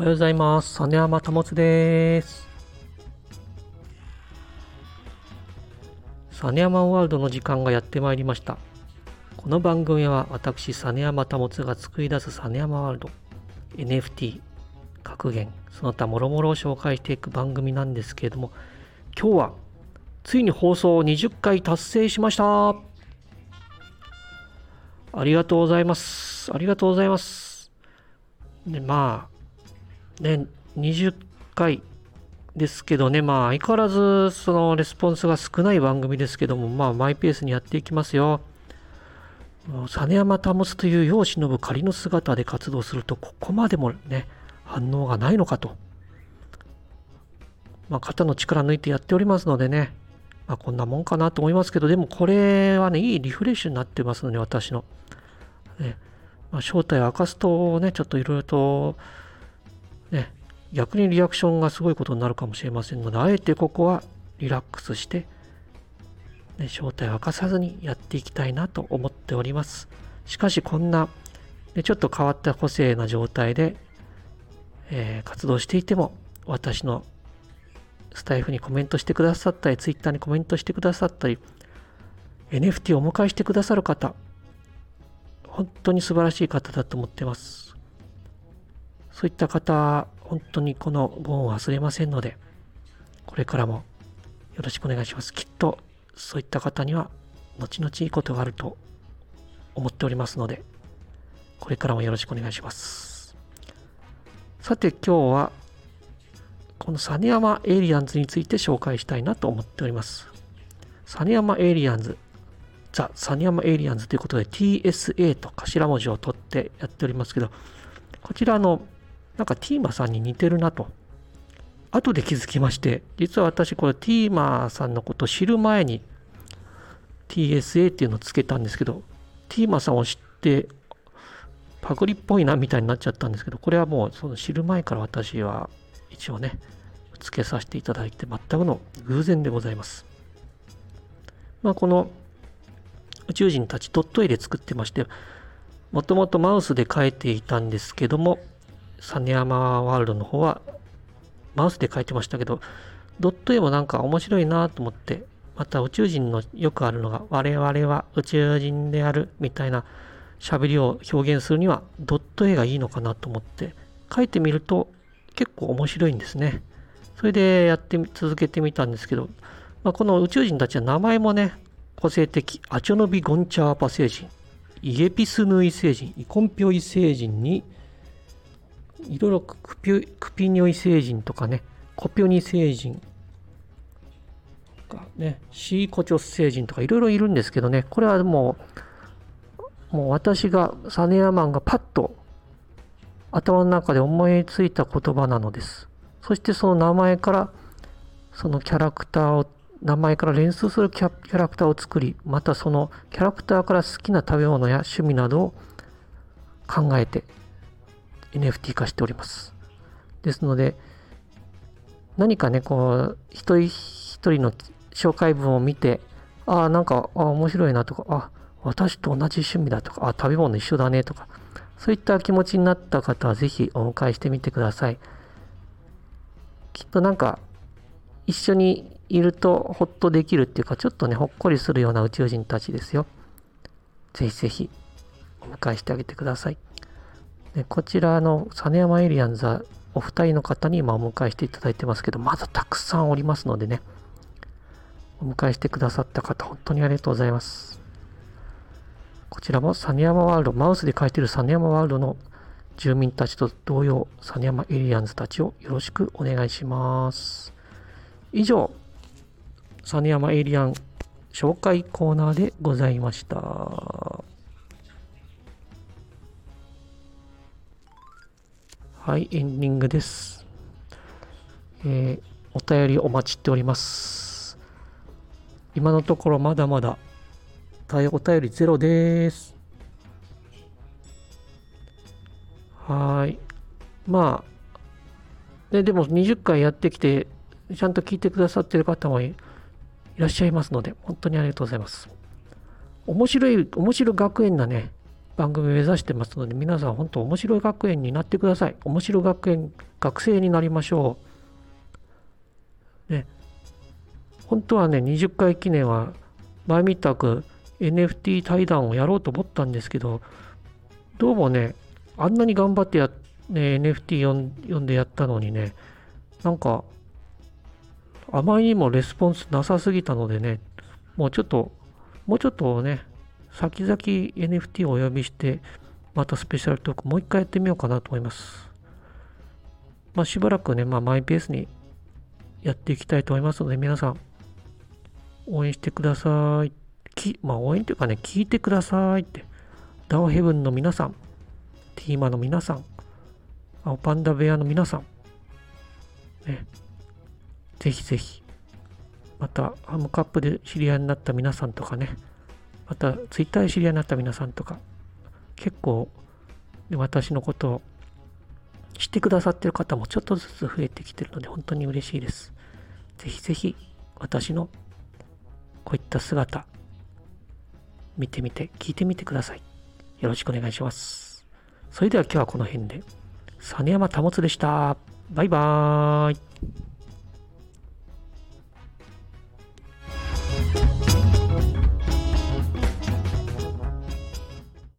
おはようございます。実山保です。実山ワールドの時間がやってまいりました。この番組は私、実山保が作り出す実山ワールド、NFT、格言、その他諸々を紹介していく番組なんですけれども、今日はついに放送20回達成しました。ありがとうございます。ありがとうございます。で、まあ、ね、20回ですけどね、まあ、相変わらず、その、レスポンスが少ない番組ですけども、まあ、マイペースにやっていきますよ。実山保という世を忍ぶ仮の姿で活動すると、ここまでもね、反応がないのかと。まあ、肩の力抜いてやっておりますのでね、まあ、こんなもんかなと思いますけど、でもこれはね、いいリフレッシュになってますので、私の。ねまあ、正体を明かすとね、ちょっといろいろと、逆にリアクションがすごいことになるかもしれませんので、あえてここはリラックスして、ね、正体を明かさずにやっていきたいなと思っております。しかしこんな、ね、ちょっと変わった個性な状態で、えー、活動していても、私のスタイフにコメントしてくださったり、ツイッターにコメントしてくださったり、NFT をお迎えしてくださる方、本当に素晴らしい方だと思ってます。そういった方、本当にこのご恩を忘れませんので、これからもよろしくお願いします。きっとそういった方には後々いいことがあると思っておりますので、これからもよろしくお願いします。さて今日はこのさねやまエイリアンズについて紹介したいなと思っております。さねやまエイリアンズ The Saneyama Aliens ということで TSA と頭文字を取ってやっておりますけど、こちらのなんかティーマさんに似てるなと、後で気づきまして、実は私これティーマーさんのことを知る前に TSA っていうのをつけたんですけど、ティーマーさんを知ってパクリっぽいなみたいになっちゃったんですけど、これはもうその知る前から私は一応ね、つけさせていただいて全くの偶然でございます。まあ、この宇宙人たちドット絵で作ってまして、もともとマウスで描いていたんですけども、サネヤマワールドの方はマウスで描いてましたけど、ドット絵もなんか面白いなと思って、また宇宙人のよくあるのが、我々は宇宙人であるみたいな喋りを表現するには、ドット絵がいいのかなと思って、描いてみると結構面白いんですね。それでやって続けてみたんですけど、まあ、この宇宙人たちは名前もね、個性的アチョノビ・ゴンチャーパ星人イエピスヌイ星人イコンピョイ星人にいろいろクピクピニョイ星人とかねコピョニ星人。とかねシーコチョス星人とかいろいろいるんですけどねこれはもうもう私がサネアマンがパッと頭の中で思いついた言葉なのです。そしてその名前からそのキャラクターを名前から連想するキャラクターを作り、またそのキャラクターから好きな食べ物や趣味などを考えて NFT 化しております。ですので、何かね、こう、一人一人の紹介文を見て、ああ、なんか、あ面白いなとか、あ私と同じ趣味だとか、あ食べ物一緒だねとか、そういった気持ちになった方はぜひお迎えしてみてください。きっとなんか、一緒にいるとほっとできるっていうか、ちょっとね、ほっこりするような宇宙人たちですよ。ぜひぜひ、お迎えしてあげてください。でこちらの実山エリアンズ、お二人の方に今お迎えしていただいてますけど、まだたくさんおりますのでね、お迎えしてくださった方、本当にありがとうございます。こちらも実山ワールド、マウスで書いてる実山ワールドの住民たちと同様、実山エリアンズたちをよろしくお願いします。以上、実山エイリアン紹介コーナーでございました。はい、エンディングです。えー、お便りお待ちしております。今のところまだまだお便りゼロです。はい。まあ、ででも20回やってきて、ちゃんと聞いてくださってる方もいらっしゃいますので、本当にありがとうございます。面白い、面白学園なね、番組目指してますので、皆さん本当面白い学園になってください。面白い学園、学生になりましょう。ね。本当はね、20回記念は前みたく NFT 対談をやろうと思ったんですけど、どうもね、あんなに頑張ってや、ね、NFT 読んでやったのにね、なんか、あまりにもレスポンスなさすぎたのでね、もうちょっと、もうちょっとね、先々 NFT をお呼びして、またスペシャルトークもう一回やってみようかなと思います。まあ、しばらくね、まあ、マイペースにやっていきたいと思いますので、皆さん、応援してください。きまあ、応援というかね、聞いてくださいって。ダオヘブンの皆さん、ティーマの皆さん、青パンダベアの皆さん、ね、ぜひぜひ、また、ハムカップで知り合いになった皆さんとかね、また、ツイッターで知り合いになった皆さんとか、結構、私のことを知ってくださってる方もちょっとずつ増えてきてるので、本当に嬉しいです。ぜひぜひ、私のこういった姿、見てみて、聞いてみてください。よろしくお願いします。それでは今日はこの辺で。実山保でした。バイバーイ。